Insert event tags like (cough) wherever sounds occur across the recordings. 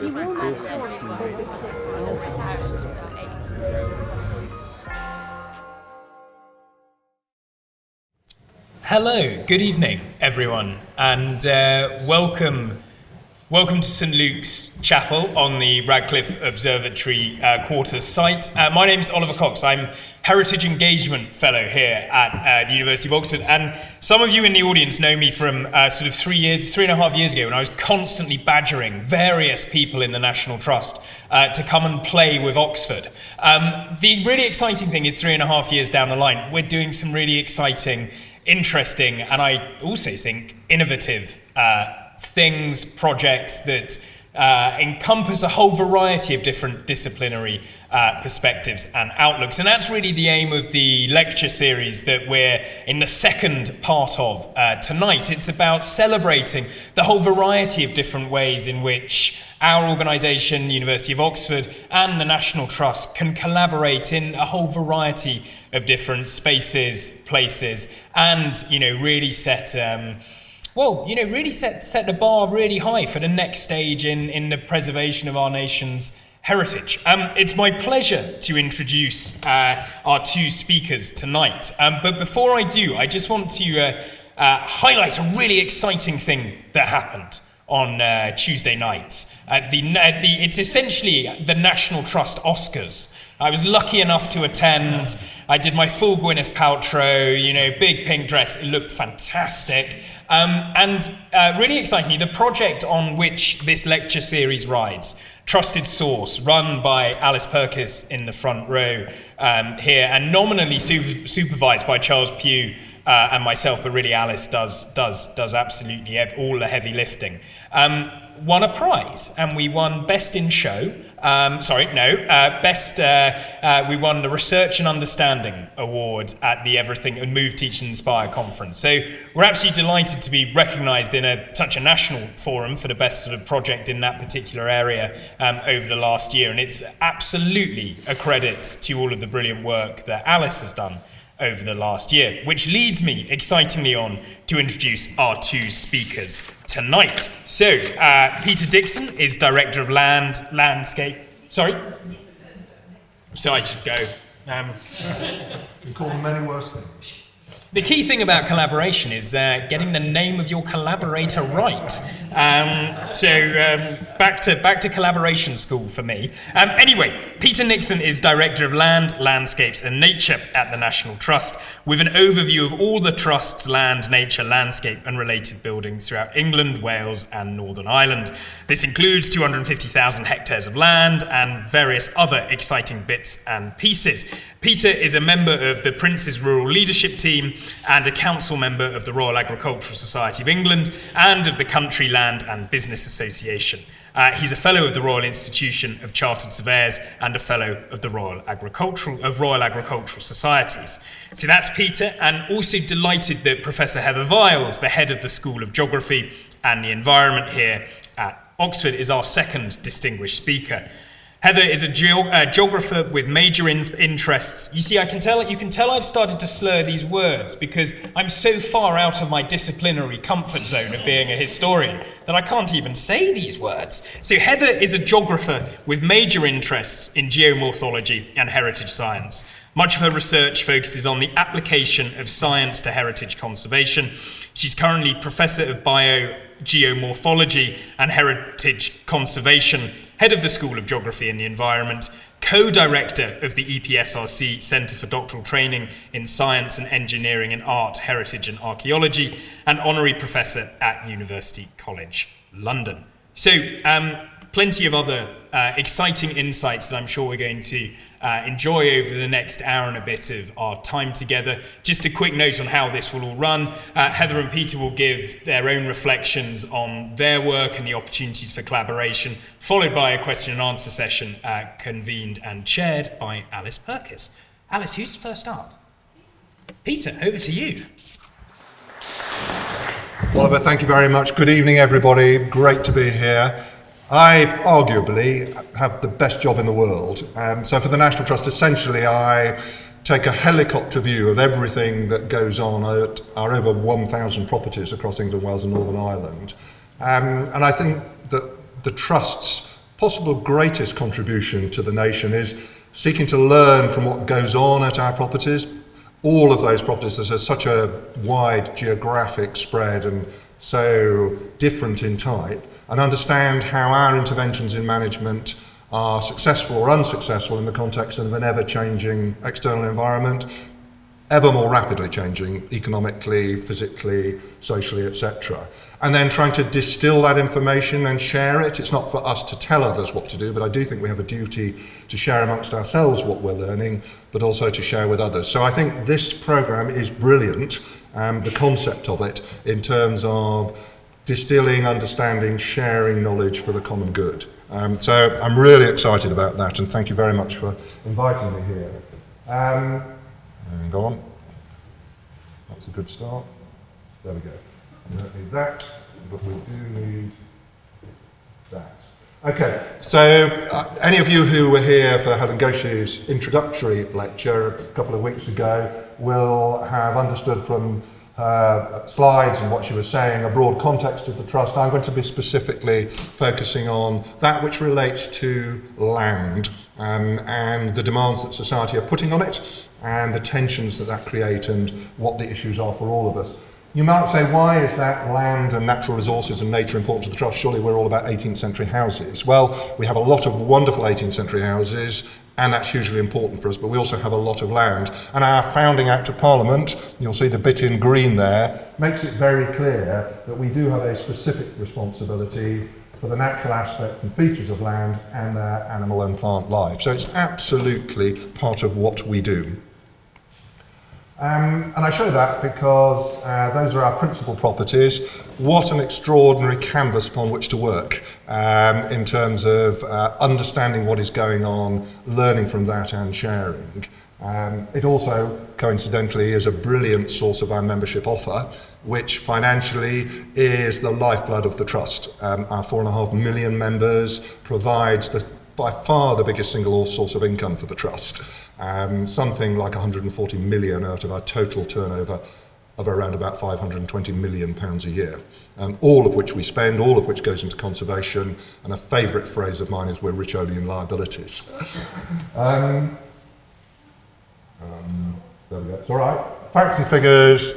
Hello, good evening, everyone, and uh, welcome. Welcome to St Luke's Chapel on the Radcliffe Observatory uh, Quarters site. Uh, my name is Oliver Cox. I'm Heritage Engagement Fellow here at uh, the University of Oxford, and some of you in the audience know me from uh, sort of three years, three and a half years ago, when I was constantly badgering various people in the National Trust uh, to come and play with Oxford. Um, the really exciting thing is, three and a half years down the line, we're doing some really exciting interesting and I also think innovative uh, things, projects that uh, encompass a whole variety of different disciplinary uh, perspectives and outlooks. And that's really the aim of the lecture series that we're in the second part of uh, tonight. It's about celebrating the whole variety of different ways in which our organisation, University of Oxford, and the National Trust can collaborate in a whole variety of different spaces, places, and you know really set. Um, well, you know, really set, set the bar really high for the next stage in, in the preservation of our nation's heritage. Um, it's my pleasure to introduce uh, our two speakers tonight. Um, but before I do, I just want to uh, uh, highlight a really exciting thing that happened on uh, Tuesday night. The, the, it's essentially the National Trust Oscars. I was lucky enough to attend. I did my full Gwyneth Paltrow, you know, big pink dress. It looked fantastic. Um, and uh, really excitingly, the project on which this lecture series rides, Trusted Source, run by Alice Purkiss in the front row um, here, and nominally su- supervised by Charles Pugh uh, and myself, but really Alice does does does absolutely all the heavy lifting. Um, won a prize, and we won Best in Show. Um, sorry, no, uh, Best. Uh, uh, we won the Research and Understanding Award at the Everything and Move, Teach and Inspire conference. So we're absolutely delighted to be recognised in a, such a national forum for the best sort of project in that particular area um, over the last year, and it's absolutely a credit to all of the brilliant work that Alice has done over the last year, which leads me excitingly on to introduce our two speakers tonight. So, uh, Peter Dixon is Director of Land Landscape. Sorry? So I should go. Um, you call them many worse things. The key thing about collaboration is uh, getting the name of your collaborator right. Um, so um, back to back to collaboration school for me. Um, anyway, Peter Nixon is director of Land, Landscapes and Nature at the National Trust, with an overview of all the trust's land, nature, landscape and related buildings throughout England, Wales and Northern Ireland. This includes 250,000 hectares of land and various other exciting bits and pieces. Peter is a member of the Prince's Rural Leadership Team and a council member of the Royal Agricultural Society of England and of the Country Land and Business Association. Uh, he's a fellow of the Royal Institution of Chartered Surveyors and a fellow of the Royal Agricultural of Royal Agricultural Societies. So that's Peter, and also delighted that Professor Heather Viles, the head of the School of Geography and the Environment here at Oxford, is our second distinguished speaker. Heather is a ge- uh, geographer with major in- interests. You see, I can tell you can tell I've started to slur these words because I'm so far out of my disciplinary comfort zone of being a historian that I can't even say these words. So Heather is a geographer with major interests in geomorphology and heritage science. Much of her research focuses on the application of science to heritage conservation. She's currently professor of biogeomorphology and heritage conservation head of the School of Geography and the Environment, co director of the EPSRC Centre for Doctoral Training in Science and Engineering and Art, Heritage and Archaeology, and honorary professor at University College London. So, um, plenty of other uh, exciting insights that I'm sure we're going to uh, enjoy over the next hour and a bit of our time together. Just a quick note on how this will all run. Uh, Heather and Peter will give their own reflections on their work and the opportunities for collaboration, followed by a question and answer session uh, convened and chaired by Alice Purkiss. Alice, who's first up? Peter, over to you. Oliver, thank you very much. Good evening, everybody. Great to be here. I arguably have the best job in the world. Um, so for the National Trust, essentially, I take a helicopter view of everything that goes on at our over 1,000 properties across England, Wales, and Northern Ireland. Um, and I think that the Trust's possible greatest contribution to the nation is seeking to learn from what goes on at our properties. All of those properties, there's such a wide geographic spread and so different in type, and understand how our interventions in management are successful or unsuccessful in the context of an ever changing external environment, ever more rapidly changing economically, physically, socially, etc. And then trying to distill that information and share it. It's not for us to tell others what to do, but I do think we have a duty to share amongst ourselves what we're learning, but also to share with others. So I think this program is brilliant, um, the concept of it, in terms of distilling, understanding, sharing knowledge for the common good. Um, so I'm really excited about that, and thank you very much for inviting me here. Um, and go on. That's a good start. There we go. We don't need that, but we do need that. Okay, so uh, any of you who were here for Helen Ghosh's introductory lecture a couple of weeks ago will have understood from uh, slides and what she was saying, a broad context of the trust. I'm going to be specifically focusing on that which relates to land um, and the demands that society are putting on it and the tensions that that create and what the issues are for all of us. You might say, why is that land and natural resources and nature important to the trust? Surely we're all about 18th century houses. Well, we have a lot of wonderful 18th century houses, and that's hugely important for us, but we also have a lot of land. And our founding Act of Parliament, you'll see the bit in green there, makes it very clear that we do have a specific responsibility for the natural aspect and features of land and their animal and plant life. So it's absolutely part of what we do. Um, and I show that because uh, those are our principal properties. What an extraordinary canvas upon which to work um, in terms of uh, understanding what is going on, learning from that, and sharing. Um, it also, coincidentally, is a brilliant source of our membership offer, which financially is the lifeblood of the trust. Um, our four and a half million members provides the, by far the biggest single source of income for the trust um, something like 140 million out of our total turnover of around about 520 million pounds a year. Um, all of which we spend, all of which goes into conservation, and a favourite phrase of mine is we're rich only in liabilities. Um, um, there we go. It's all right. Facts and figures,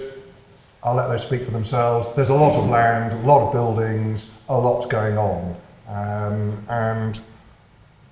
I'll let those speak for themselves. There's a lot of land, a lot of buildings, a lot going on. Um, and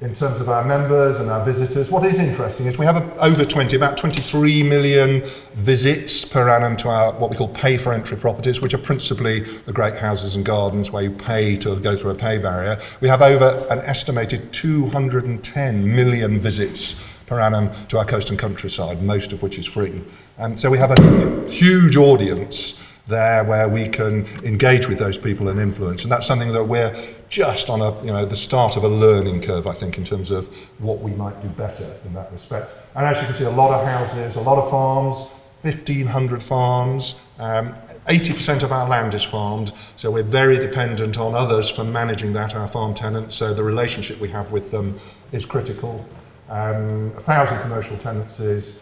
in terms of our members and our visitors. What is interesting is we have a, over 20, about 23 million visits per annum to our what we call pay for entry properties, which are principally the great houses and gardens where you pay to go through a pay barrier. We have over an estimated 210 million visits per annum to our coast and countryside, most of which is free. And so we have a huge audience there where we can engage with those people and influence. And that's something that we're just on a, you know, the start of a learning curve, I think, in terms of what we might do better in that respect. And as you can see, a lot of houses, a lot of farms, 1,500 farms. Um, 80% of our land is farmed, so we're very dependent on others for managing that, our farm tenants. So the relationship we have with them is critical. Um, a thousand commercial tenancies,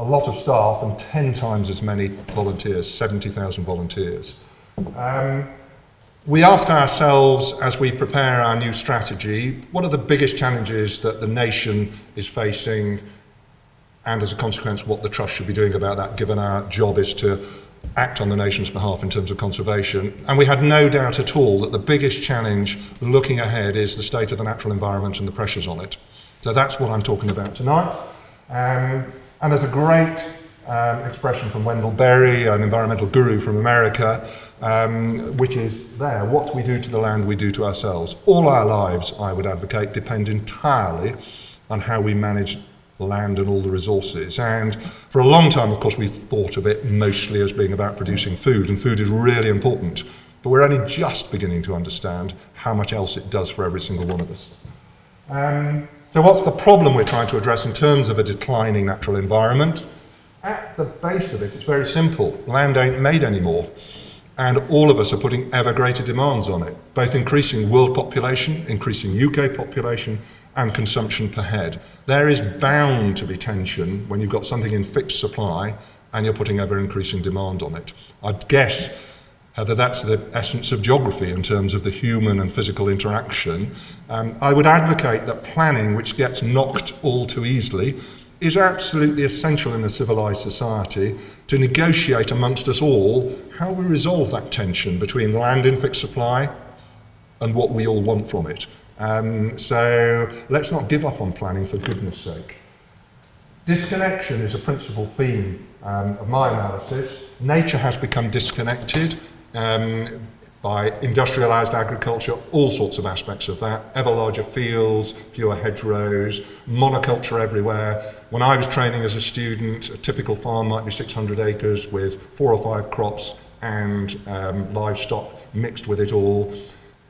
a lot of staff and 10 times as many volunteers, 70,000 volunteers. Um, we ask ourselves as we prepare our new strategy, what are the biggest challenges that the nation is facing, and as a consequence, what the Trust should be doing about that, given our job is to act on the nation's behalf in terms of conservation. And we had no doubt at all that the biggest challenge looking ahead is the state of the natural environment and the pressures on it. So that's what I'm talking about tonight. Um, and there's a great um, expression from Wendell Berry, an environmental guru from America, um, which is there what we do to the land, we do to ourselves. All our lives, I would advocate, depend entirely on how we manage land and all the resources. And for a long time, of course, we've thought of it mostly as being about producing food, and food is really important. But we're only just beginning to understand how much else it does for every single one of us. Um, so, what's the problem we're trying to address in terms of a declining natural environment? At the base of it, it's very simple land ain't made anymore. And all of us are putting ever greater demands on it, both increasing world population, increasing UK population, and consumption per head. There is bound to be tension when you've got something in fixed supply and you're putting ever increasing demand on it. I'd guess Heather, that's the essence of geography in terms of the human and physical interaction. Um, I would advocate that planning, which gets knocked all too easily, is absolutely essential in a civilized society to negotiate amongst us all how we resolve that tension between land in fixed supply and what we all want from it. Um, so let's not give up on planning for goodness sake. Disconnection is a principal theme um, of my analysis. Nature has become disconnected um, by industrialized agriculture, all sorts of aspects of that, ever larger fields, fewer hedgerows, monoculture everywhere. When I was training as a student, a typical farm might be 600 acres with four or five crops and um, livestock mixed with it all.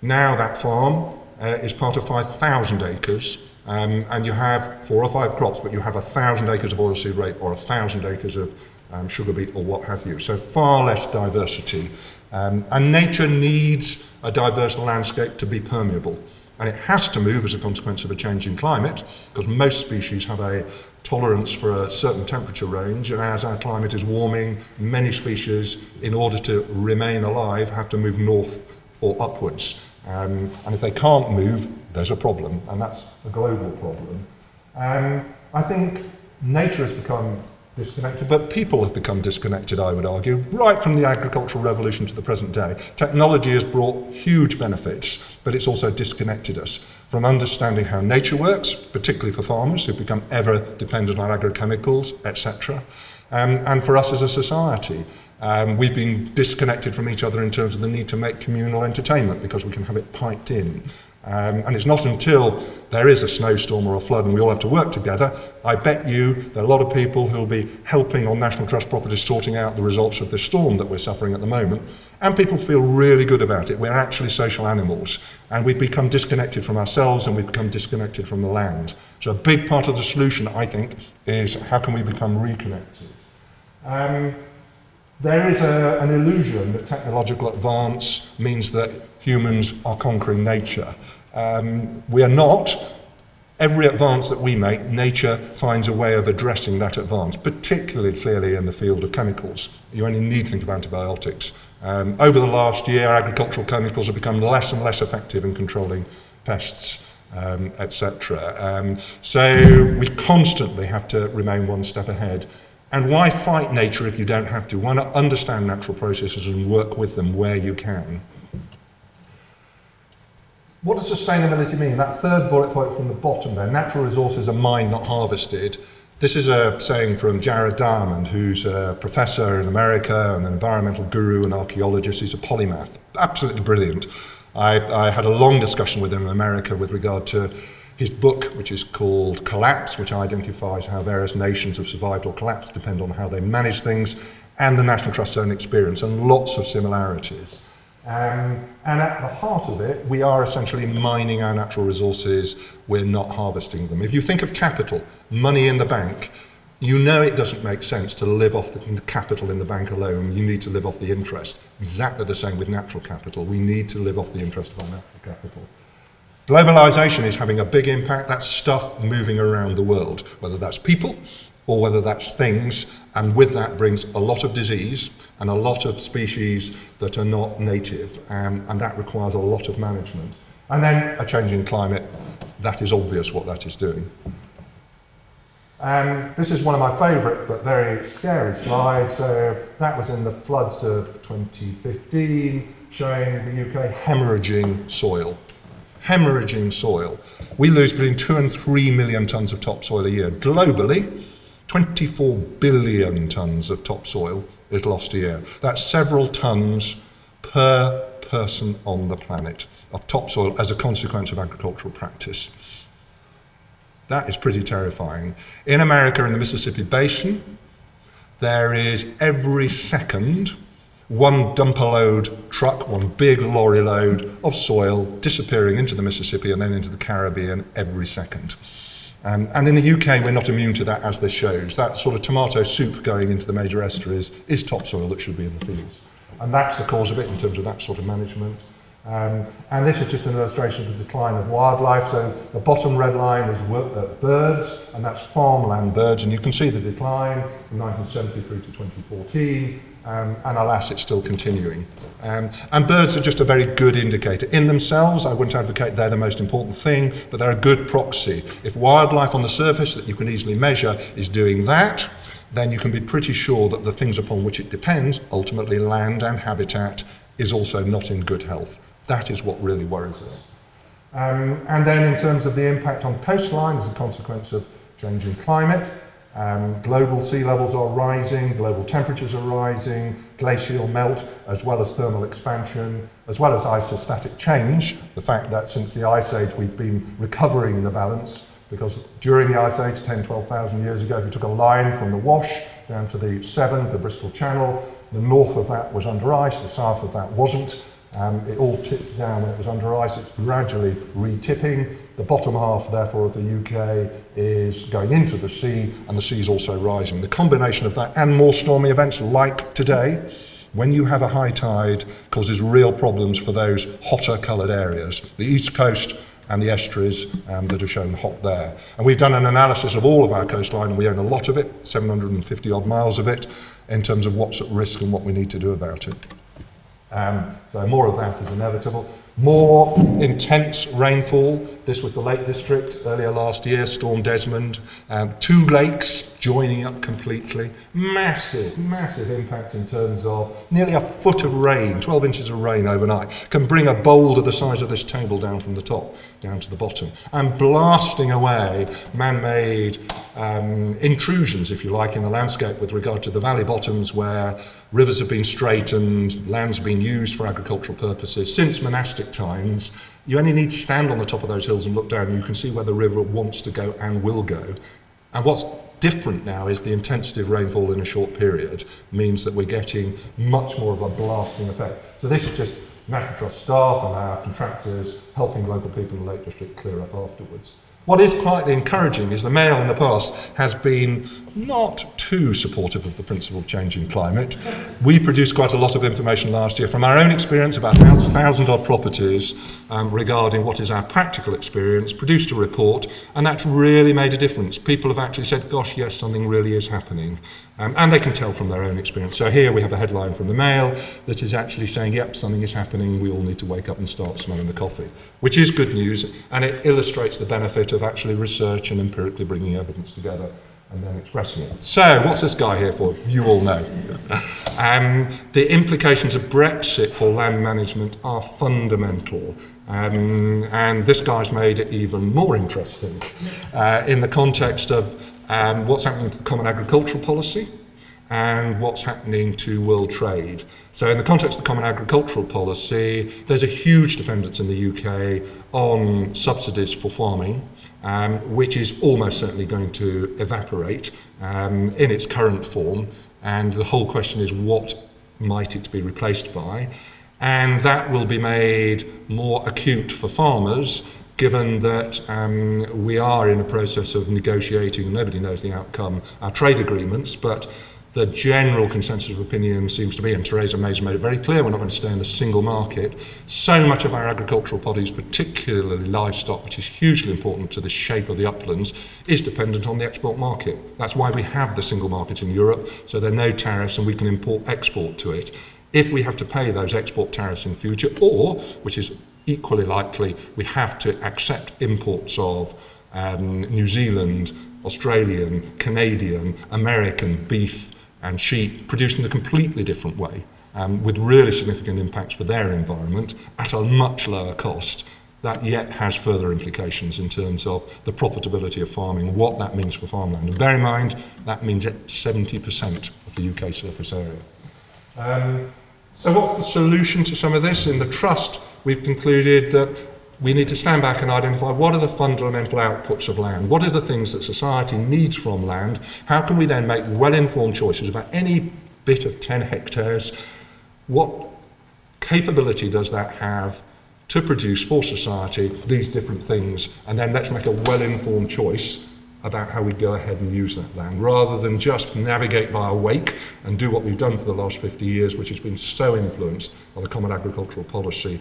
Now that farm uh, is part of 5,000 acres um, and you have four or five crops, but you have a thousand acres of oilseed rape or a thousand acres of um, sugar beet or what have you. So far less diversity. Um, and nature needs a diverse landscape to be permeable. And it has to move as a consequence of a changing climate, because most species have a tolerance for a certain temperature range. And as our climate is warming, many species, in order to remain alive, have to move north or upwards. Um, and if they can't move, there's a problem, and that's a global problem. Um, I think nature has become disconnected, but people have become disconnected, I would argue, right from the agricultural revolution to the present day. Technology has brought huge benefits, but it's also disconnected us from understanding how nature works, particularly for farmers who've become ever dependent on agrochemicals, etc., um, and for us as a society. Um, we've been disconnected from each other in terms of the need to make communal entertainment because we can have it piped in. Um, and it's not until there is a snowstorm or a flood and we all have to work together, I bet you there are a lot of people who will be helping on National Trust properties sorting out the results of the storm that we're suffering at the moment. And people feel really good about it. We're actually social animals. And we've become disconnected from ourselves and we've become disconnected from the land. So a big part of the solution, I think, is how can we become reconnected? Um, there is a, an illusion that technological advance means that humans are conquering nature. Um, we are not. Every advance that we make, nature finds a way of addressing that advance, particularly clearly in the field of chemicals. You only need to think of antibiotics. Um, over the last year, agricultural chemicals have become less and less effective in controlling pests, um, etc. Um, so we constantly have to remain one step ahead. And why fight nature if you don't have to? Why not understand natural processes and work with them where you can? What does sustainability mean? That third bullet point from the bottom there, natural resources are mined, not harvested. This is a saying from Jared Diamond, who's a professor in America and an environmental guru and archaeologist. He's a polymath, absolutely brilliant. I, I had a long discussion with him in America with regard to his book, which is called Collapse, which identifies how various nations have survived or collapsed, depend on how they manage things, and the National Trust's own experience, and lots of similarities. Um, and at the heart of it, we are essentially mining our natural resources, we're not harvesting them. If you think of capital, money in the bank, you know it doesn't make sense to live off the capital in the bank alone. You need to live off the interest. Exactly the same with natural capital. We need to live off the interest of our natural capital. Globalization is having a big impact. That's stuff moving around the world, whether that's people or whether that's things, and with that brings a lot of disease and a lot of species that are not native, um, and that requires a lot of management. And then a changing climate, that is obvious what that is doing. Um, this is one of my favourite but very scary slides. So that was in the floods of 2015, showing the UK hemorrhaging soil hemorrhaging soil. We lose between 2 and 3 million tonnes of topsoil a year. Globally, 24 billion tonnes of topsoil is lost a year. That's several tonnes per person on the planet of topsoil as a consequence of agricultural practice. That is pretty terrifying. In America, in the Mississippi Basin, there is every second one dumper load truck, one big lorry load of soil disappearing into the Mississippi and then into the Caribbean every second. Um, and in the UK, we're not immune to that, as this shows. That sort of tomato soup going into the major estuaries is topsoil that should be in the fields. And that's the cause of it in terms of that sort of management. Um, and this is just an illustration of the decline of wildlife. So the bottom red line is uh, birds, and that's farmland birds, and you can see the decline from 1973 to 2014. Um, and alas, it's still continuing. Um, and birds are just a very good indicator. In themselves, I wouldn't advocate they're the most important thing, but they're a good proxy. If wildlife on the surface that you can easily measure is doing that, then you can be pretty sure that the things upon which it depends, ultimately land and habitat, is also not in good health. That is what really worries us. Um, and then in terms of the impact on coastline as a consequence of changing climate, um, global sea levels are rising, global temperatures are rising, glacial melt, as well as thermal expansion, as well as isostatic change. The fact that since the Ice Age we've been recovering the balance, because during the Ice Age, 10, 12,000 years ago, if you took a line from the Wash down to the Severn, the Bristol Channel, the north of that was under ice, the south of that wasn't. Um, it all tipped down when it was under ice. It's gradually re-tipping. The bottom half, therefore, of the UK is going into the sea, and the sea is also rising. The combination of that and more stormy events like today, when you have a high tide, causes real problems for those hotter coloured areas. The east coast and the estuaries um, that are shown hot there. And we've done an analysis of all of our coastline, and we own a lot of it, 750 odd miles of it, in terms of what's at risk and what we need to do about it. Um, so more of that is inevitable. More intense rainfall. This was the Lake District earlier last year, Storm Desmond. Um, two lakes joining up completely. Massive, massive impact in terms of nearly a foot of rain, 12 inches of rain overnight, can bring a boulder the size of this table down from the top down to the bottom. And blasting away man made um, intrusions, if you like, in the landscape with regard to the valley bottoms where rivers have been straightened, land's been used for agricultural purposes since monastic times. You only need to stand on the top of those hills and look down, and you can see where the river wants to go and will go. And what's different now is the intensity of rainfall in a short period means that we're getting much more of a blasting effect. So this is just National Trust staff and our contractors helping local people in the Lake District clear up afterwards. What is quietly encouraging is the Mail in the past has been not too supportive of the principle of changing climate. We produced quite a lot of information last year from our own experience, about a thousand odd properties, um, regarding what is our practical experience, produced a report, and that's really made a difference. People have actually said, gosh, yes, something really is happening. Um, and they can tell from their own experience. So here we have a headline from the Mail that is actually saying, yep, something is happening, we all need to wake up and start smelling the coffee, which is good news, and it illustrates the benefit of actually research and empirically bringing evidence together and then expressing it. So, what's this guy here for? You all know. (laughs) um, the implications of Brexit for land management are fundamental. Um, and this guy's made it even more interesting uh, in the context of um, what's happening to the Common Agricultural Policy and what's happening to world trade. So, in the context of the Common Agricultural Policy, there's a huge dependence in the UK on subsidies for farming, um, which is almost certainly going to evaporate um, in its current form. And the whole question is what might it be replaced by? And that will be made more acute for farmers given that um, we are in a process of negotiating, nobody knows the outcome, our trade agreements, but the general consensus of opinion seems to be, and Theresa May's made it very clear, we're not going to stay in the single market. So much of our agricultural bodies, particularly livestock, which is hugely important to the shape of the uplands, is dependent on the export market. That's why we have the single market in Europe, so there are no tariffs and we can import export to it. If we have to pay those export tariffs in future, or, which is equally likely we have to accept imports of um, New Zealand, Australian, Canadian, American beef and sheep produced in a completely different way um, with really significant impacts for their environment at a much lower cost. That yet has further implications in terms of the profitability of farming, what that means for farmland. And bear in mind, that means 70% of the UK surface area. Um, so, what's the solution to some of this? In the Trust, we've concluded that we need to stand back and identify what are the fundamental outputs of land? What are the things that society needs from land? How can we then make well informed choices about any bit of 10 hectares? What capability does that have to produce for society these different things? And then let's make a well informed choice about how we go ahead and use that land rather than just navigate by a wake and do what we've done for the last 50 years, which has been so influenced by the Common Agricultural Policy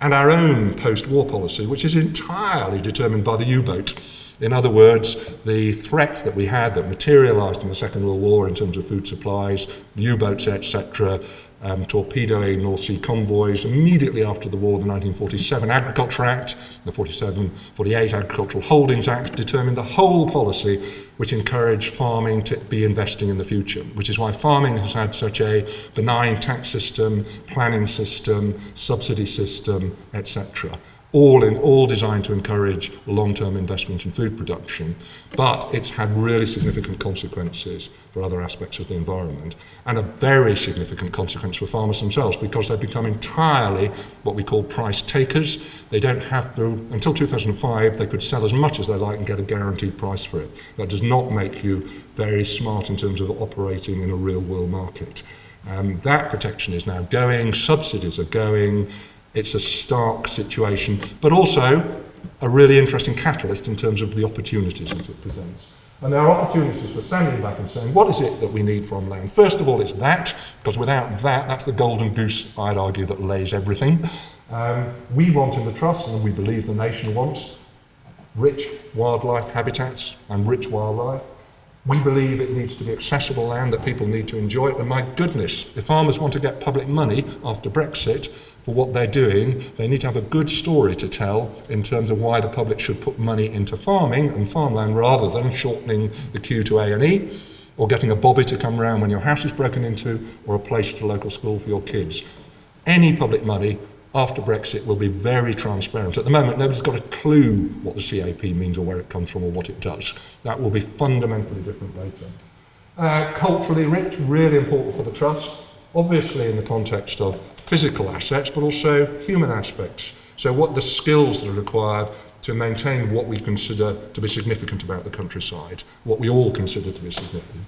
and our own post war policy, which is entirely determined by the U boat. In other words, the threat that we had that materialized in the Second World War in terms of food supplies, U boats, etc., um, torpedoing North Sea convoys. Immediately after the war, the 1947 Agriculture Act, the 47 48 Agricultural Holdings Act determined the whole policy which encouraged farming to be investing in the future, which is why farming has had such a benign tax system, planning system, subsidy system, etc all, in, all designed to encourage long-term investment in food production, but it's had really significant consequences for other aspects of the environment, and a very significant consequence for farmers themselves because they've become entirely what we call price takers. They don't have to, until 2005, they could sell as much as they like and get a guaranteed price for it. That does not make you very smart in terms of operating in a real world market. Um, that protection is now going, subsidies are going, it's a stark situation, but also a really interesting catalyst in terms of the opportunities that it presents. And there are opportunities for standing back and saying, what is it that we need from land? First of all, it's that, because without that, that's the golden goose, I'd argue, that lays everything. Um, we want in the Trust, and we believe the nation wants, rich wildlife habitats and rich wildlife. We believe it needs to be accessible land that people need to enjoy. And my goodness, if farmers want to get public money after Brexit, for what they're doing, they need to have a good story to tell in terms of why the public should put money into farming and farmland rather than shortening the queue to A&E or getting a bobby to come round when your house is broken into or a place at a local school for your kids. Any public money after Brexit will be very transparent. At the moment, nobody's got a clue what the CAP means or where it comes from or what it does. That will be fundamentally different later. Uh, culturally rich, really important for the Trust, obviously in the context of physical assets, but also human aspects. So, what the skills that are required to maintain what we consider to be significant about the countryside, what we all consider to be significant.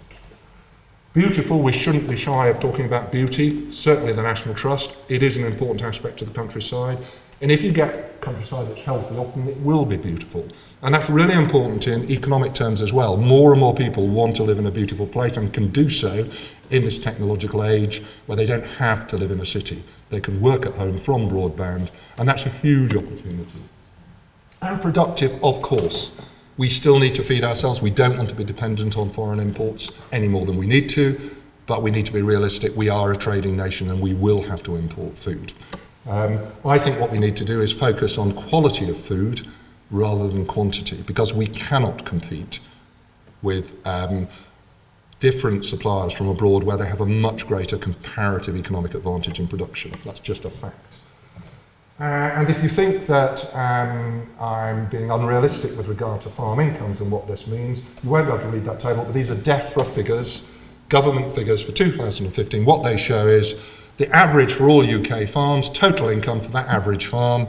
Beautiful, we shouldn't be shy of talking about beauty. Certainly, the National Trust, it is an important aspect of the countryside. And if you get countryside that's healthy, often it will be beautiful. And that's really important in economic terms as well. More and more people want to live in a beautiful place and can do so in this technological age where they don't have to live in a city. They can work at home from broadband, and that's a huge opportunity. And productive, of course. We still need to feed ourselves. We don't want to be dependent on foreign imports any more than we need to, but we need to be realistic. We are a trading nation and we will have to import food. Um, I think what we need to do is focus on quality of food rather than quantity because we cannot compete with um, different suppliers from abroad where they have a much greater comparative economic advantage in production. That's just a fact. Uh, and if you think that um, I'm being unrealistic with regard to farm incomes and what this means, you won't be able to read that table, but these are DEFRA figures, government figures for 2015. What they show is the average for all UK farms, total income for that average farm,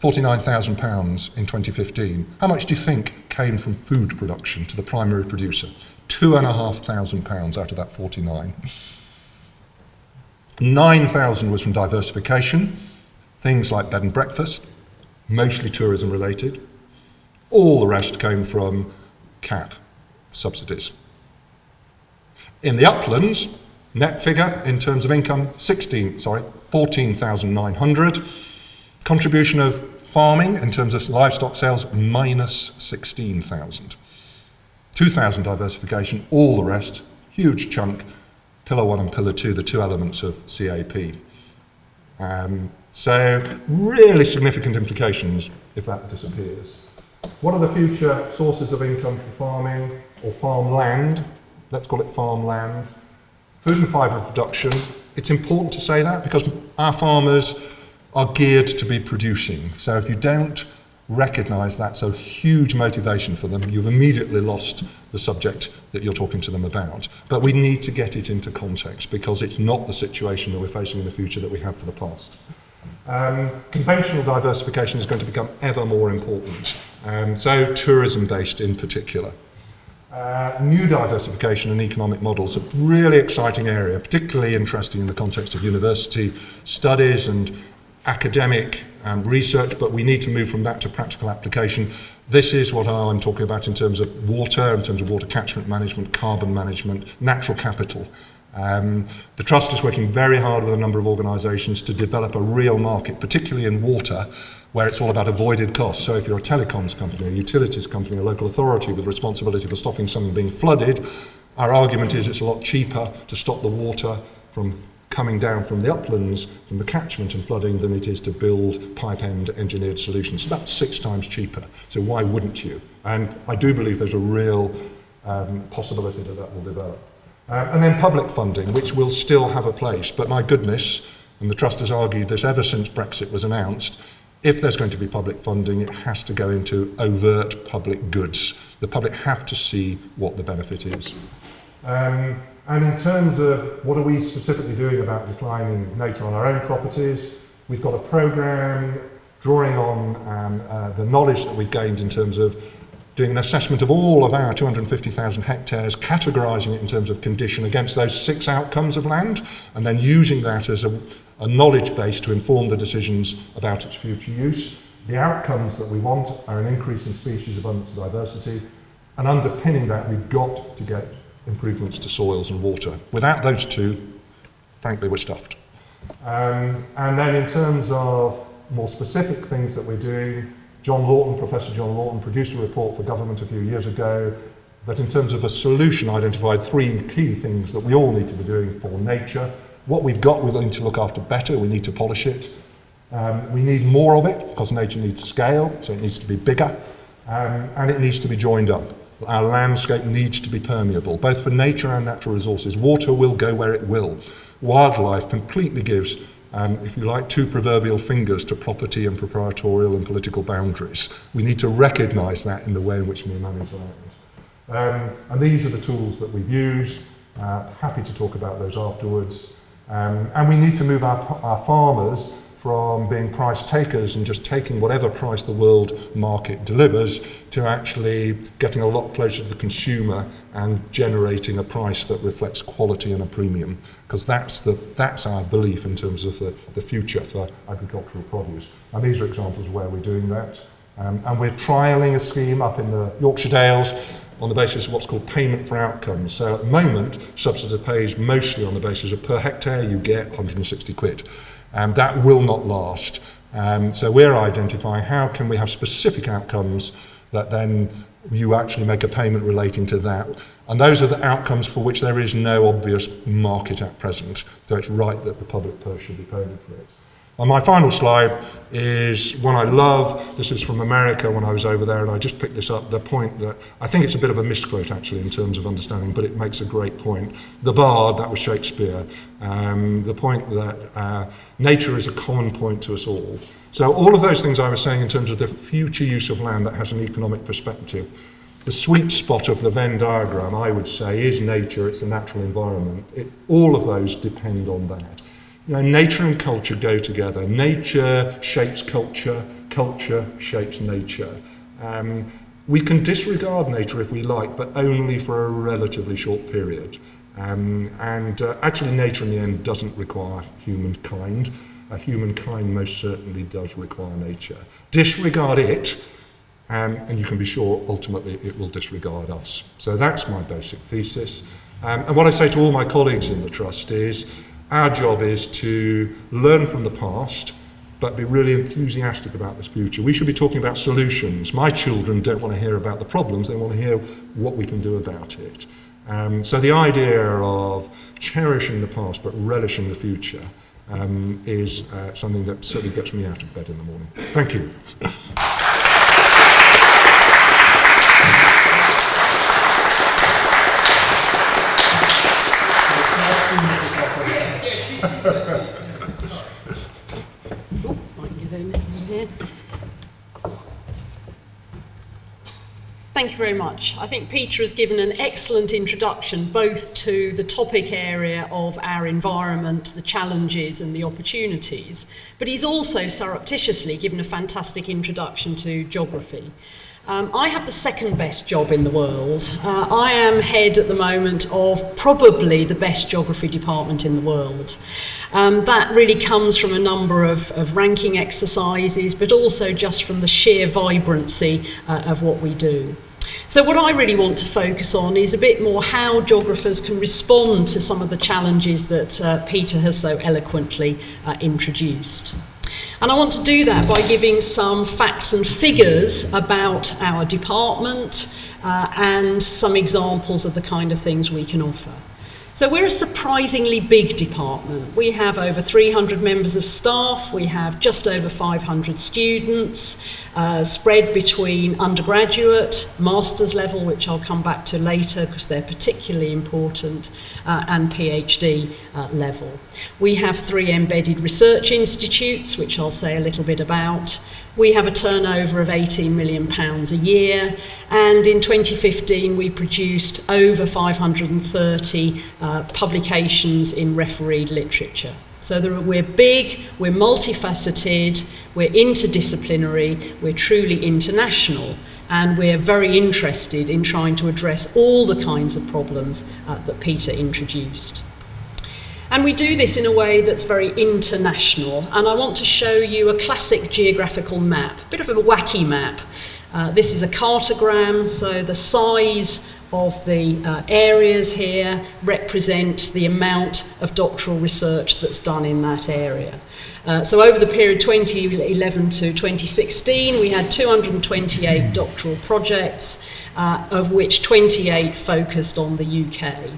£49,000 in 2015. How much do you think came from food production to the primary producer? £2,500 out of that 49. 9,000 was from diversification, things like bed and breakfast, mostly tourism related. All the rest came from CAP subsidies. In the uplands, Net figure in terms of income, 16, sorry, 14,900. Contribution of farming in terms of livestock sales, minus 16,000. 2,000 diversification, all the rest, huge chunk, pillar one and pillar two, the two elements of CAP. Um, so, really significant implications if that disappears. What are the future sources of income for farming or farmland? Let's call it farmland. Food and fibre production, it's important to say that because our farmers are geared to be producing. So if you don't recognise that. So, huge motivation for them, you've immediately lost the subject that you're talking to them about. But we need to get it into context because it's not the situation that we're facing in the future that we have for the past. Um, conventional diversification is going to become ever more important, um, so tourism based in particular. Uh, new diversification and economic models, a really exciting area, particularly interesting in the context of university studies and academic um, research, but we need to move from that to practical application. This is what I'm talking about in terms of water, in terms of water catchment management, carbon management, natural capital. Um, the Trust is working very hard with a number of organisations to develop a real market, particularly in water, where it's all about avoided costs. So if you're a telecoms company, a utilities company, a local authority with responsibility for stopping something being flooded, our argument is it's a lot cheaper to stop the water from coming down from the uplands, from the catchment and flooding, than it is to build pipe end engineered solutions. About six times cheaper. So why wouldn't you? And I do believe there's a real um, possibility that that will develop. Um, and then public funding, which will still have a place. But my goodness, and the Trust has argued this ever since Brexit was announced, if there's going to be public funding, it has to go into overt public goods. The public have to see what the benefit is. Um, and in terms of what are we specifically doing about declining nature on our own properties, we've got a programme drawing on um, uh, the knowledge that we've gained in terms of doing an assessment of all of our 250,000 hectares, categorising it in terms of condition against those six outcomes of land, and then using that as a, a knowledge base to inform the decisions about its future use. The outcomes that we want are an increase in species abundance and diversity, and underpinning that, we've got to get improvements to soils and water. Without those two, frankly, we're stuffed. Um, and then in terms of more specific things that we're doing, John Lawton, Professor John Lawton, produced a report for government a few years ago that in terms of a solution identified three key things that we all need to be doing for nature. What we've got, we need to look after better, we need to polish it. Um, we need more of it because nature needs scale, so it needs to be bigger, um, and it needs to be joined up. Our landscape needs to be permeable, both for nature and natural resources. Water will go where it will. Wildlife completely gives um, if you like, two proverbial fingers to property and proprietorial and political boundaries. We need to recognise that in the way in which we manage our Um, and these are the tools that we've used. Uh, happy to talk about those afterwards. Um, and we need to move our, our farmers from being price takers and just taking whatever price the world market delivers to actually getting a lot closer to the consumer and generating a price that reflects quality and a premium because that's the that's our belief in terms of the, the future for agricultural produce and these are examples of where we're doing that um, and we're trialling a scheme up in the Yorkshire Dales on the basis of what's called payment for outcomes. So at the moment, subsidy pays mostly on the basis of per hectare you get 160 quid. Um, that will not last. Um, so we're identifying how can we have specific outcomes that then you actually make a payment relating to that. And those are the outcomes for which there is no obvious market at present. So it's right that the public purse should be paying for it. And my final slide is one I love. This is from America when I was over there, and I just picked this up. The point that I think it's a bit of a misquote actually in terms of understanding, but it makes a great point. The bard, that was Shakespeare, um, the point that uh, nature is a common point to us all. So, all of those things I was saying in terms of the future use of land that has an economic perspective. The sweet spot of the Venn diagram, I would say, is nature, it's the natural environment. It, all of those depend on that. You know, nature and culture go together. Nature shapes culture, culture shapes nature. Um, we can disregard nature if we like, but only for a relatively short period. Um, and uh, actually, nature in the end doesn't require humankind. Uh, humankind most certainly does require nature. Disregard it, um, and you can be sure ultimately it will disregard us. So that's my basic thesis. Um, and what I say to all my colleagues in the Trust is our job is to learn from the past, but be really enthusiastic about this future. We should be talking about solutions. My children don't want to hear about the problems, they want to hear what we can do about it. Um, so the idea of cherishing the past but relishing the future um, is uh, something that certainly gets me out of bed in the morning. Thank you. Thank you very much. I think Peter has given an excellent introduction both to the topic area of our environment, the challenges and the opportunities, but he's also surreptitiously given a fantastic introduction to geography. Um, I have the second best job in the world. Uh, I am head at the moment of probably the best geography department in the world. Um, that really comes from a number of, of, ranking exercises, but also just from the sheer vibrancy uh, of what we do. So, what I really want to focus on is a bit more how geographers can respond to some of the challenges that uh, Peter has so eloquently uh, introduced. And I want to do that by giving some facts and figures about our department uh, and some examples of the kind of things we can offer. So we're a surprisingly big department. We have over 300 members of staff, we have just over 500 students, uh, spread between undergraduate, master's level, which I'll come back to later because they're particularly important, uh, and PhD uh, level. We have three embedded research institutes, which I'll say a little bit about. We have a turnover of 18 million pounds a year and in 2015 we produced over 530 uh, publications in refereed literature. So are, we're big, we're multifaceted, we're interdisciplinary, we're truly international, and we're very interested in trying to address all the kinds of problems uh, that Peter introduced. And we do this in a way that's very international. And I want to show you a classic geographical map, a bit of a wacky map. Uh, this is a cartogram, so the size of the uh, areas here represent the amount of doctoral research that's done in that area. Uh, so over the period 2011 to 2016, we had 228 doctoral projects, uh, of which 28 focused on the UK.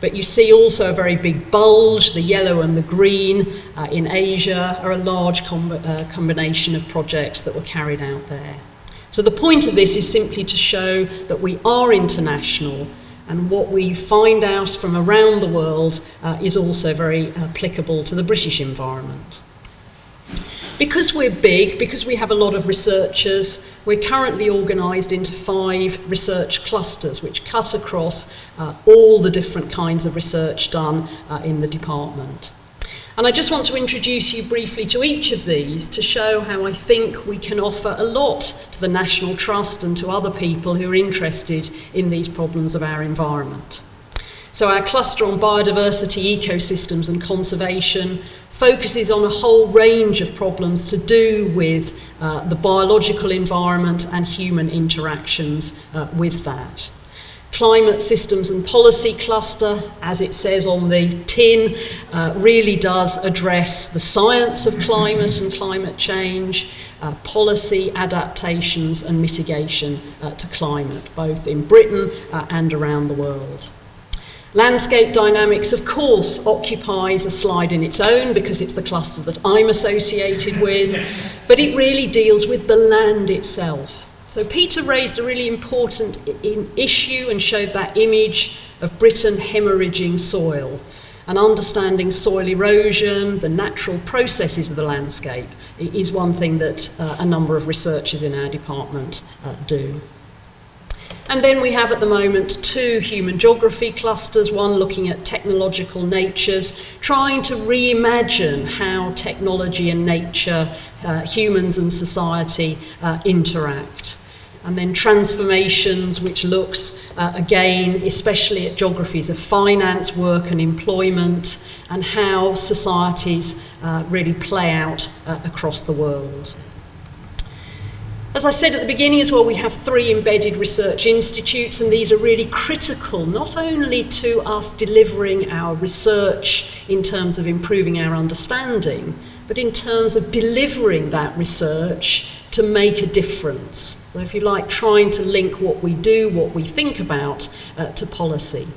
But you see also a very big bulge, the yellow and the green uh, in Asia are a large com- uh, combination of projects that were carried out there. So the point of this is simply to show that we are international and what we find out from around the world uh, is also very applicable to the British environment. Because we're big, because we have a lot of researchers, we're currently organised into five research clusters which cut across uh, all the different kinds of research done uh, in the department. And I just want to introduce you briefly to each of these to show how I think we can offer a lot to the National Trust and to other people who are interested in these problems of our environment. So, our cluster on biodiversity, ecosystems, and conservation focuses on a whole range of problems to do with uh, the biological environment and human interactions uh, with that. Climate Systems and Policy Cluster, as it says on the tin, uh, really does address the science of climate and climate change, uh, policy, adaptations, and mitigation uh, to climate, both in Britain uh, and around the world. Landscape dynamics, of course, occupies a slide in its own because it's the cluster that I'm associated with, but it really deals with the land itself. So Peter raised a really important issue and showed that image of Britain hemorrhaging soil and understanding soil erosion, the natural processes of the landscape, is one thing that uh, a number of researchers in our department uh, do. And then we have at the moment two human geography clusters, one looking at technological natures, trying to reimagine how technology and nature, uh, humans and society uh, interact. And then transformations, which looks uh, again, especially at geographies of finance, work, and employment, and how societies uh, really play out uh, across the world. As I said at the beginning as well, we have three embedded research institutes, and these are really critical not only to us delivering our research in terms of improving our understanding, but in terms of delivering that research to make a difference. So, if you like, trying to link what we do, what we think about, uh, to policy.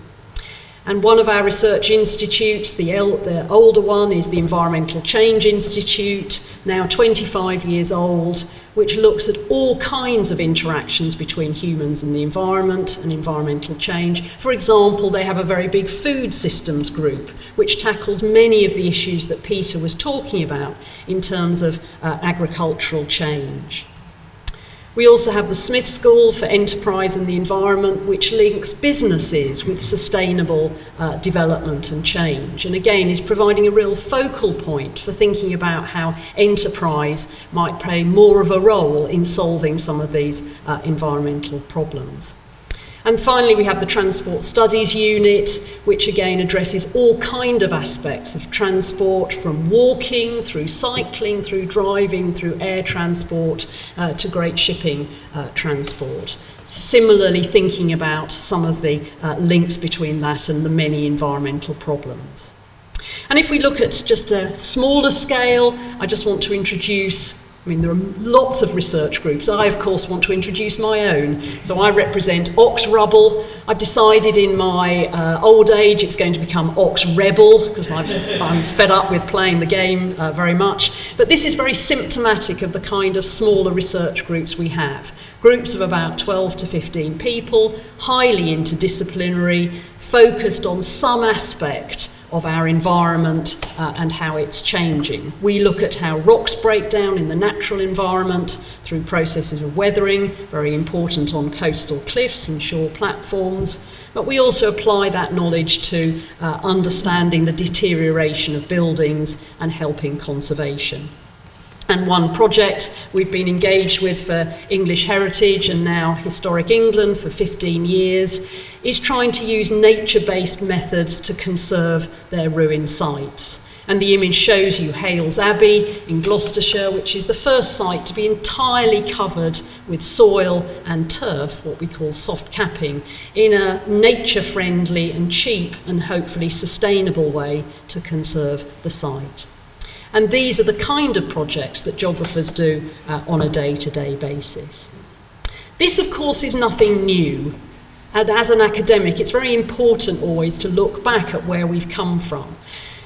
And one of our research institutes, the, el- the older one, is the Environmental Change Institute, now 25 years old, which looks at all kinds of interactions between humans and the environment and environmental change. For example, they have a very big food systems group, which tackles many of the issues that Peter was talking about in terms of uh, agricultural change. We also have the Smith School for Enterprise and the Environment, which links businesses with sustainable uh, development and change. And again, is providing a real focal point for thinking about how enterprise might play more of a role in solving some of these uh, environmental problems. And finally, we have the Transport Studies Unit, which again addresses all kind of aspects of transport, from walking through cycling, through driving, through air transport, uh, to great shipping uh, transport. Similarly, thinking about some of the uh, links between that and the many environmental problems. And if we look at just a smaller scale, I just want to introduce I mean, there are lots of research groups. I, of course, want to introduce my own. So I represent Ox Rubble. I've decided in my uh, old age it's going to become Ox Rebel because I'm fed up with playing the game uh, very much. But this is very symptomatic of the kind of smaller research groups we have. Groups of about 12 to 15 people, highly interdisciplinary, focused on some aspect of our environment uh, and how it's changing. We look at how rocks break down in the natural environment through processes of weathering, very important on coastal cliffs and shore platforms. But we also apply that knowledge to uh, understanding the deterioration of buildings and helping conservation and one project we've been engaged with for English Heritage and now Historic England for 15 years is trying to use nature based methods to conserve their ruined sites. And the image shows you Hailes Abbey in Gloucestershire, which is the first site to be entirely covered with soil and turf, what we call soft capping, in a nature friendly and cheap and hopefully sustainable way to conserve the site. And these are the kind of projects that geographers do uh, on a day to day basis. This, of course, is nothing new. And as an academic, it's very important always to look back at where we've come from.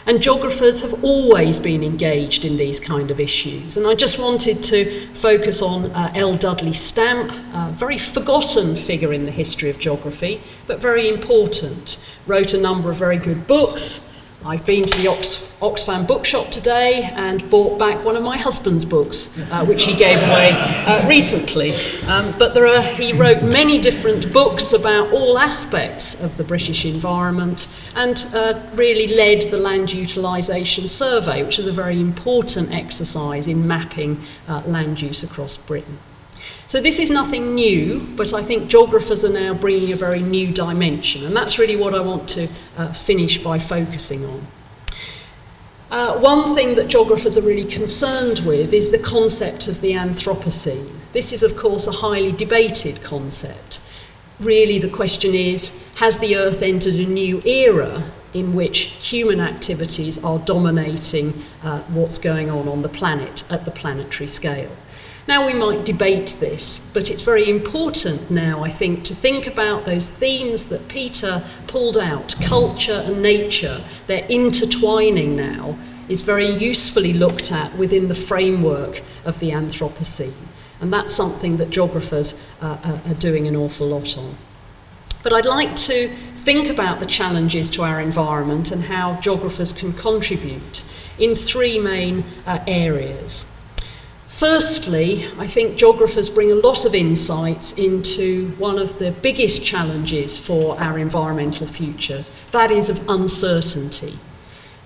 And geographers have always been engaged in these kind of issues. And I just wanted to focus on uh, L. Dudley Stamp, a very forgotten figure in the history of geography, but very important. Wrote a number of very good books, I've been to the Ox, Oxfam bookshop today and bought back one of my husband's books, uh, which he gave away uh, recently. Um, but there are, he wrote many different books about all aspects of the British environment and uh, really led the Land Utilisation Survey, which is a very important exercise in mapping uh, land use across Britain. So this is nothing new, but I think geographers are now bringing a very new dimension, and that's really what I want to uh, finish by focusing on. Uh, one thing that geographers are really concerned with is the concept of the Anthropocene. This is, of course, a highly debated concept. Really, the question is has the Earth entered a new era in which human activities are dominating uh, what's going on on the planet at the planetary scale? Now, we might debate this, but it's very important now, I think, to think about those themes that Peter pulled out culture and nature. They're intertwining now, is very usefully looked at within the framework of the Anthropocene. And that's something that geographers uh are doing an awful lot on. But I'd like to think about the challenges to our environment and how geographers can contribute in three main uh, areas. Firstly, I think geographers bring a lot of insights into one of the biggest challenges for our environmental futures that is, of uncertainty.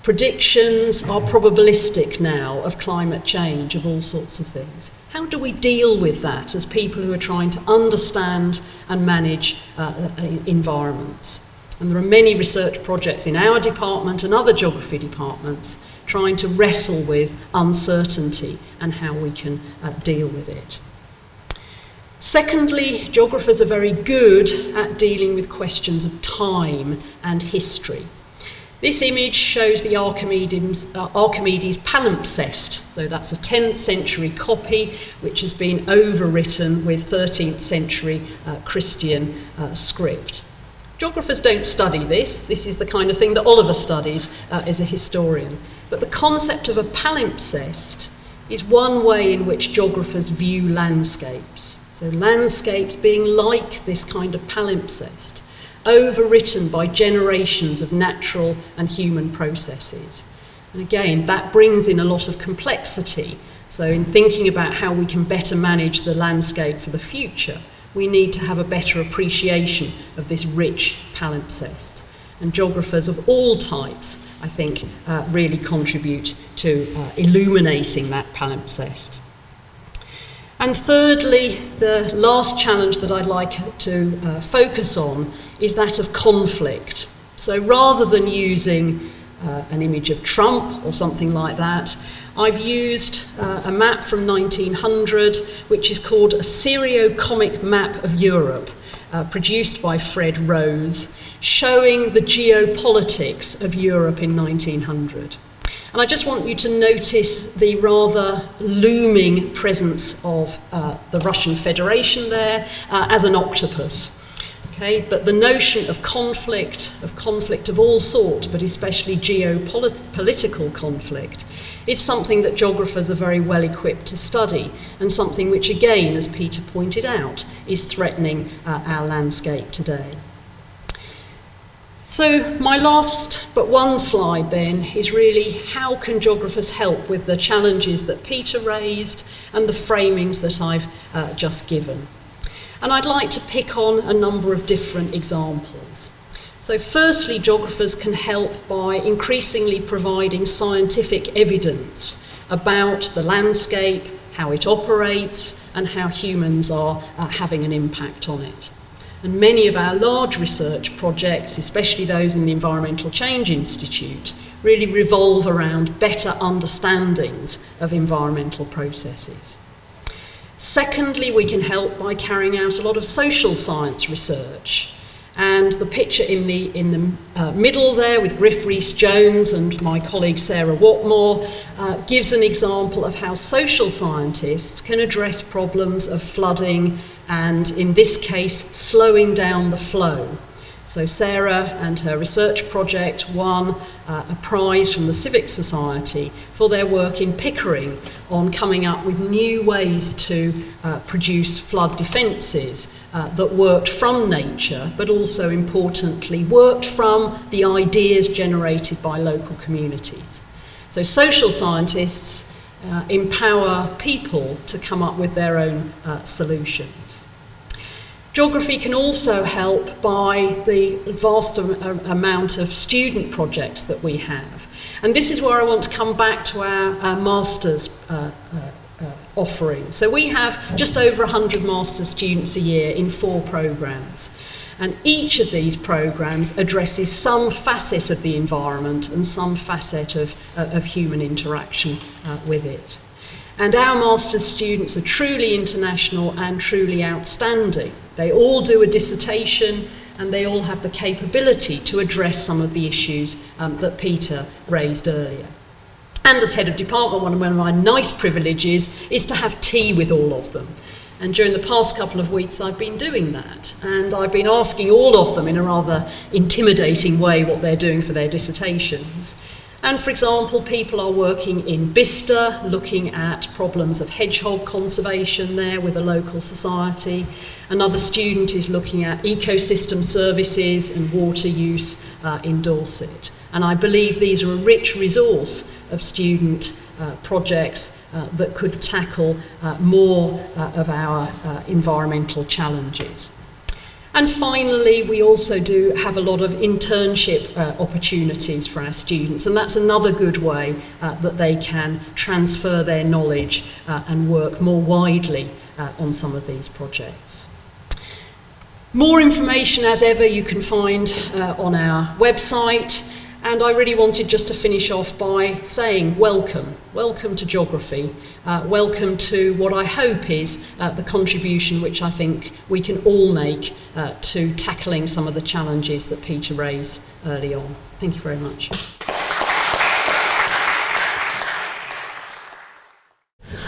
Predictions are probabilistic now of climate change, of all sorts of things. How do we deal with that as people who are trying to understand and manage uh, uh environments? And there are many research projects in our department and other geography departments trying to wrestle with uncertainty and how we can uh, deal with it. Secondly, geographers are very good at dealing with questions of time and history. This image shows the Archimedes, uh, Archimedes palimpsest. So that's a 10th century copy which has been overwritten with 13th century uh, Christian uh, script. Geographers don't study this. This is the kind of thing that Oliver studies uh, as a historian. But the concept of a palimpsest is one way in which geographers view landscapes. So, landscapes being like this kind of palimpsest, overwritten by generations of natural and human processes. And again, that brings in a lot of complexity. So, in thinking about how we can better manage the landscape for the future, we need to have a better appreciation of this rich palimpsest. And geographers of all types I think, uh, really contribute to uh, illuminating that palimpsest. And thirdly, the last challenge that I'd like to uh, focus on is that of conflict. So rather than using uh, an image of Trump or something like that, I've used uh, a map from 1900 which is called a serio-comic map of Europe, uh, produced by Fred Rose, showing the geopolitics of Europe in 1900. And I just want you to notice the rather looming presence of uh, the Russian Federation there uh, as an octopus. Okay, but the notion of conflict, of conflict of all sorts, but especially geopolitical conflict, is something that geographers are very well equipped to study, and something which, again, as Peter pointed out, is threatening uh, our landscape today. So, my last but one slide then is really how can geographers help with the challenges that Peter raised and the framings that I've uh, just given. And I'd like to pick on a number of different examples. So, firstly, geographers can help by increasingly providing scientific evidence about the landscape, how it operates, and how humans are uh, having an impact on it. And many of our large research projects, especially those in the Environmental Change Institute, really revolve around better understandings of environmental processes. Secondly, we can help by carrying out a lot of social science research. And the picture in the, in the uh, middle there with Griff Rhys Jones and my colleague Sarah Whatmore uh, gives an example of how social scientists can address problems of flooding and, in this case, slowing down the flow. So, Sarah and her research project won uh, a prize from the Civic Society for their work in Pickering on coming up with new ways to uh, produce flood defences uh, that worked from nature, but also importantly, worked from the ideas generated by local communities. So, social scientists uh, empower people to come up with their own uh, solutions. Geography can also help by the vast amount of student projects that we have. And this is where I want to come back to our, our master's uh, uh, uh, offering. So we have just over 100 master's students a year in four programs. And each of these programs addresses some facet of the environment and some facet of, uh, of human interaction uh, with it. And our master's students are truly international and truly outstanding. They all do a dissertation and they all have the capability to address some of the issues um, that Peter raised earlier. And as head of department, one of my nice privileges is to have tea with all of them. And during the past couple of weeks, I've been doing that. And I've been asking all of them in a rather intimidating way what they're doing for their dissertations. And for example, people are working in Bicester, looking at problems of hedgehog conservation there with a local society. Another student is looking at ecosystem services and water use uh, in Dorset. And I believe these are a rich resource of student uh, projects uh, that could tackle uh, more uh, of our uh, environmental challenges. And finally, we also do have a lot of internship uh, opportunities for our students, and that's another good way uh, that they can transfer their knowledge uh, and work more widely uh, on some of these projects. More information, as ever, you can find uh, on our website. And I really wanted just to finish off by saying welcome. Welcome to geography. Uh, welcome to what I hope is uh, the contribution which I think we can all make uh, to tackling some of the challenges that Peter raised early on. Thank you very much.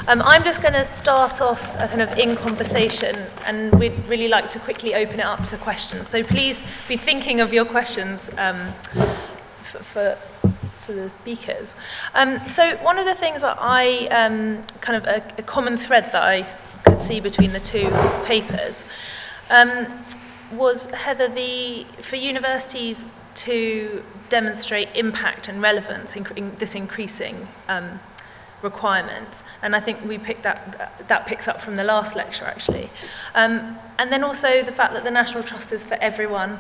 Um, I'm just going to start off a kind of in conversation, and we'd really like to quickly open it up to questions. So please be thinking of your questions um, for, for, for the speakers. Um, so one of the things that I, um, kind of a, a common thread that I could see between the two papers um, was, Heather, the, for universities to demonstrate impact and relevance in, in this increasing um, requirement. And I think we picked that, that picks up from the last lecture actually. Um, and then also the fact that the National Trust is for everyone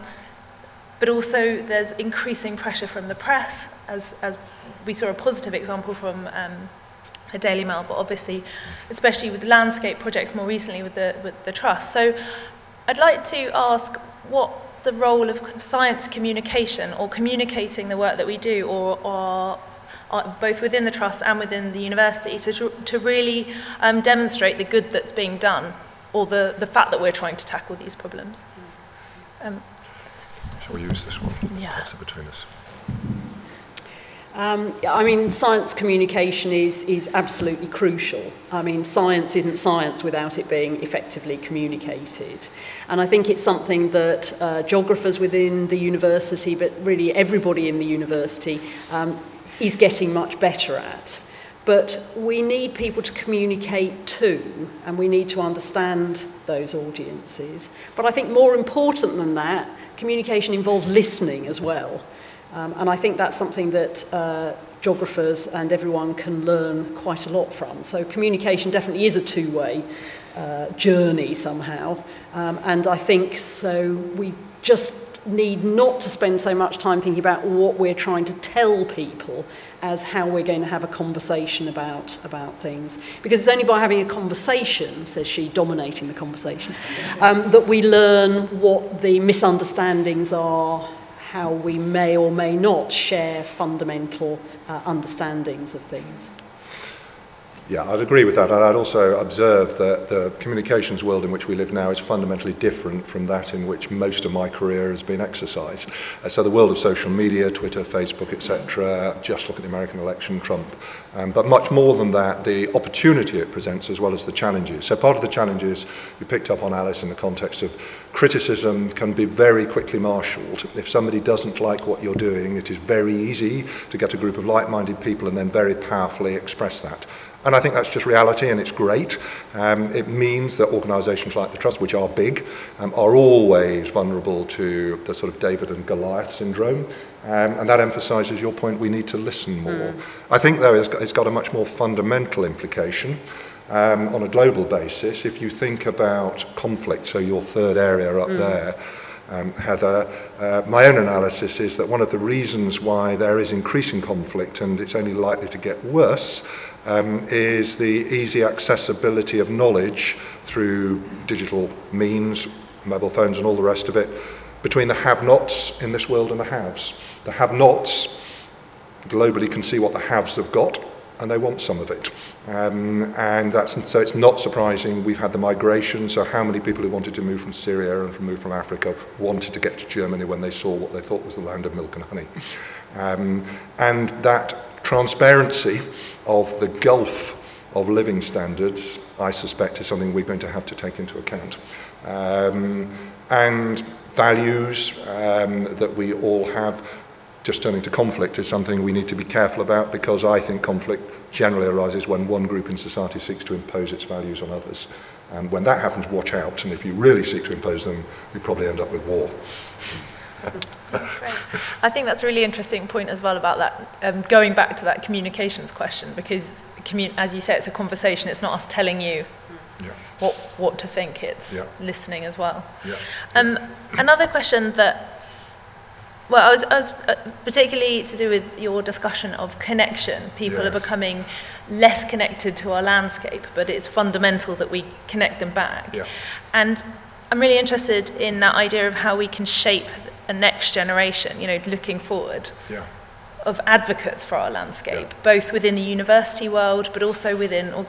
but also there's increasing pressure from the press, as, as we saw a positive example from um, the Daily Mail, but obviously, especially with landscape projects more recently with the, with the Trust. So I'd like to ask what the role of science communication or communicating the work that we do or, uh, both within the trust and within the university to, to really um, demonstrate the good that's being done or the, the fact that we're trying to tackle these problems. Um, Shall we use this one? Yeah. between us. Um, I mean, science communication is, is absolutely crucial. I mean, science isn't science without it being effectively communicated. And I think it's something that uh, geographers within the university, but really everybody in the university, um, is getting much better at. But we need people to communicate too, and we need to understand those audiences. But I think more important than that, communication involves listening as well. Um, and I think that's something that uh, geographers and everyone can learn quite a lot from. So communication definitely is a two-way uh, journey somehow. Um, and I think so we just need not to spend so much time thinking about what we're trying to tell people as how we're going to have a conversation about, about things. Because it's only by having a conversation, says she, dominating the conversation, um, that we learn what the misunderstandings are, how we may or may not share fundamental uh, understandings of things. Yeah, I'd agree with that. And I'd also observe that the communications world in which we live now is fundamentally different from that in which most of my career has been exercised. Uh, so the world of social media, Twitter, Facebook, etc., just look at the American election, Trump. Um, but much more than that, the opportunity it presents as well as the challenges. So part of the challenges you picked up on Alice in the context of criticism can be very quickly marshalled. If somebody doesn't like what you're doing, it is very easy to get a group of like-minded people and then very powerfully express that. And I think that's just reality and it's great. Um, it means that organisations like the Trust, which are big, um, are always vulnerable to the sort of David and Goliath syndrome. Um, and that emphasises your point, we need to listen more. Mm. I think, though, it's got, it's got a much more fundamental implication. Um, on a global basis, if you think about conflict, so your third area up mm. there, um, Heather, uh, my own analysis is that one of the reasons why there is increasing conflict and it's only likely to get worse um, is the easy accessibility of knowledge through digital means, mobile phones and all the rest of it, between the have-nots in this world and the haves. The have-nots globally can see what the haves have got, and they want some of it. Um, and that's, so it's not surprising we've had the migration, so how many people who wanted to move from Syria and from move from Africa wanted to get to Germany when they saw what they thought was the land of milk and honey. Um, and that transparency of the gulf of living standards, I suspect, is something we're going to have to take into account. Um, and values um, that we all have, just turning to conflict, is something we need to be careful about because I think conflict generally arises when one group in society seeks to impose its values on others. And when that happens, watch out. And if you really seek to impose them, you probably end up with war. I think that's a really interesting point as well about that, um, going back to that communications question, because commun- as you say, it's a conversation, it's not us telling you yeah. what, what to think, it's yeah. listening as well. Yeah. Um, another question that, well, I was, I was uh, particularly to do with your discussion of connection. People yes. are becoming less connected to our landscape, but it's fundamental that we connect them back. Yeah. And I'm really interested in that idea of how we can shape a next generation, you know, looking forward. Yeah. Of advocates for our landscape, yeah. both within the university world, but also within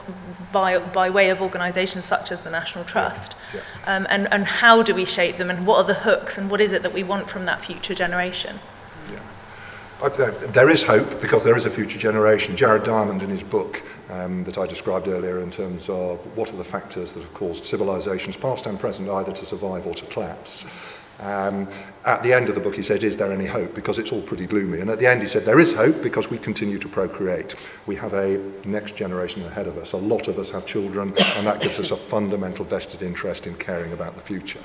by, by way of organisations such as the National Trust. Yeah. Um, and, and how do we shape them, and what are the hooks, and what is it that we want from that future generation? There is hope because there is a future generation. Jared Diamond, in his book um, that I described earlier, in terms of what are the factors that have caused civilizations, past and present, either to survive or to collapse, Um, at the end of the book, he said, Is there any hope? Because it's all pretty gloomy. And at the end, he said, There is hope because we continue to procreate. We have a next generation ahead of us. A lot of us have children, and that gives us a fundamental vested interest in caring about the future.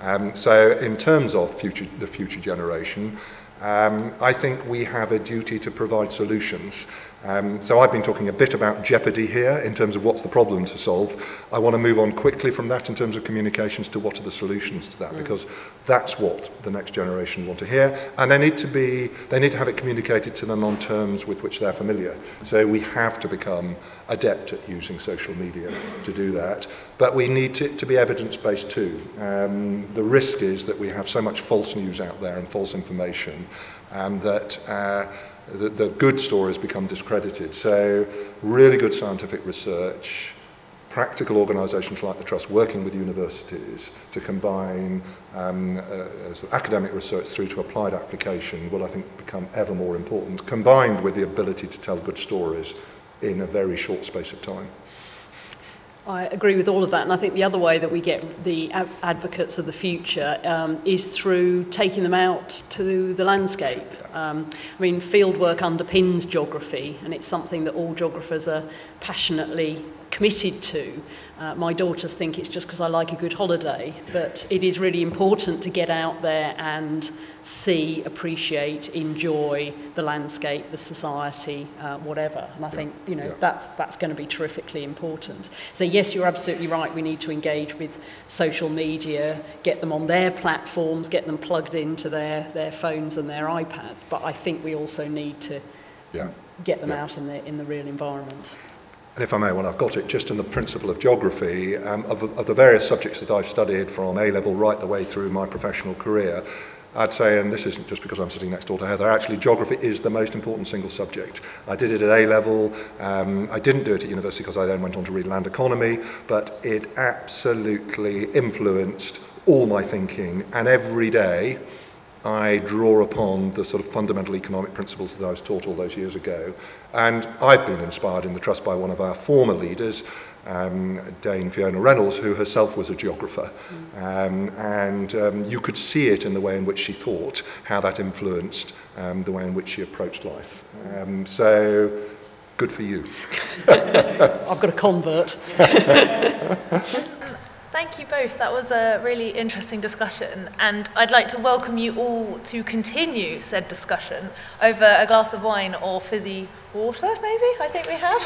Um, so, in terms of future, the future generation, um, I think we have a duty to provide solutions Um, so I've been talking a bit about jeopardy here in terms of what's the problem to solve. I want to move on quickly from that in terms of communications to what are the solutions to that mm. because that's what the next generation want to hear and they need to be they need to have it communicated to them on terms with which they're familiar. So we have to become adept at using social media to do that but we need it to, to be evidence based too. Um, the risk is that we have so much false news out there and false information and that uh, the, the good stories become discredited. So really good scientific research, practical organisations like the Trust working with universities to combine um, uh, sort of academic research through to applied application will, I think, become ever more important, combined with the ability to tell good stories in a very short space of time. I agree with all of that, and I think the other way that we get the advocates of the future um, is through taking them out to the landscape. Um, I mean, fieldwork underpins geography, and it's something that all geographers are passionately committed to. Uh, my daughters think it's just because I like a good holiday, but it is really important to get out there and see, appreciate, enjoy the landscape, the society, uh, whatever. And I think you know yeah. that's that's going to be terrifically important. So yes, you're absolutely right. We need to engage with social media, get them on their platforms, get them plugged into their their phones and their iPads. But I think we also need to yeah. get them yeah. out in the in the real environment. And if I may, well, I've got it just in the principle of geography, um, of, of the various subjects that I've studied from A level right the way through my professional career, I'd say, and this isn't just because I'm sitting next door to Heather, actually geography is the most important single subject. I did it at A level. Um, I didn't do it at university because I then went on to read land economy, but it absolutely influenced all my thinking. And every day I draw upon the sort of fundamental economic principles that I was taught all those years ago. And I've been inspired in the trust by one of our former leaders um, Dame Fiona Reynolds, who herself was a geographer. Um, and um, you could see it in the way in which she thought, how that influenced um, the way in which she approached life. Um, so, good for you. (laughs) I've got a convert. (laughs) Thank you both. That was a really interesting discussion, and I'd like to welcome you all to continue said discussion over a glass of wine or fizzy water, maybe, I think we have.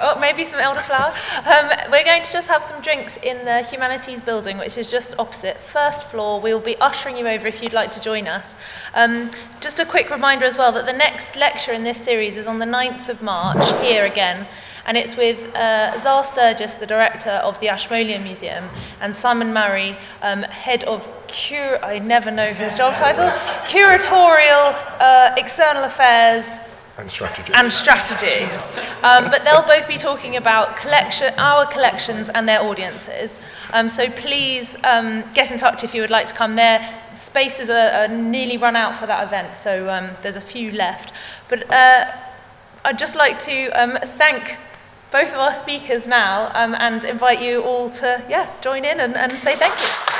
Oh, maybe some elderflower. Um, we're going to just have some drinks in the Humanities building, which is just opposite. First floor, we'll be ushering you over if you'd like to join us. Um, just a quick reminder as well that the next lecture in this series is on the 9th of March, here again, and it's with uh, Xa Sturgis, the director of the Ashmolean Museum, and Simon Murray, um, head of cur- I never know his job title, curatorial uh, external affairs and strategy. And strategy. Um, but they'll both be talking about collection, our collections and their audiences. Um, so please um, get in touch if you would like to come there. Spaces are, are nearly run out for that event, so um, there's a few left. But uh, I'd just like to um, thank both of our speakers now um, and invite you all to yeah, join in and, and say thank you.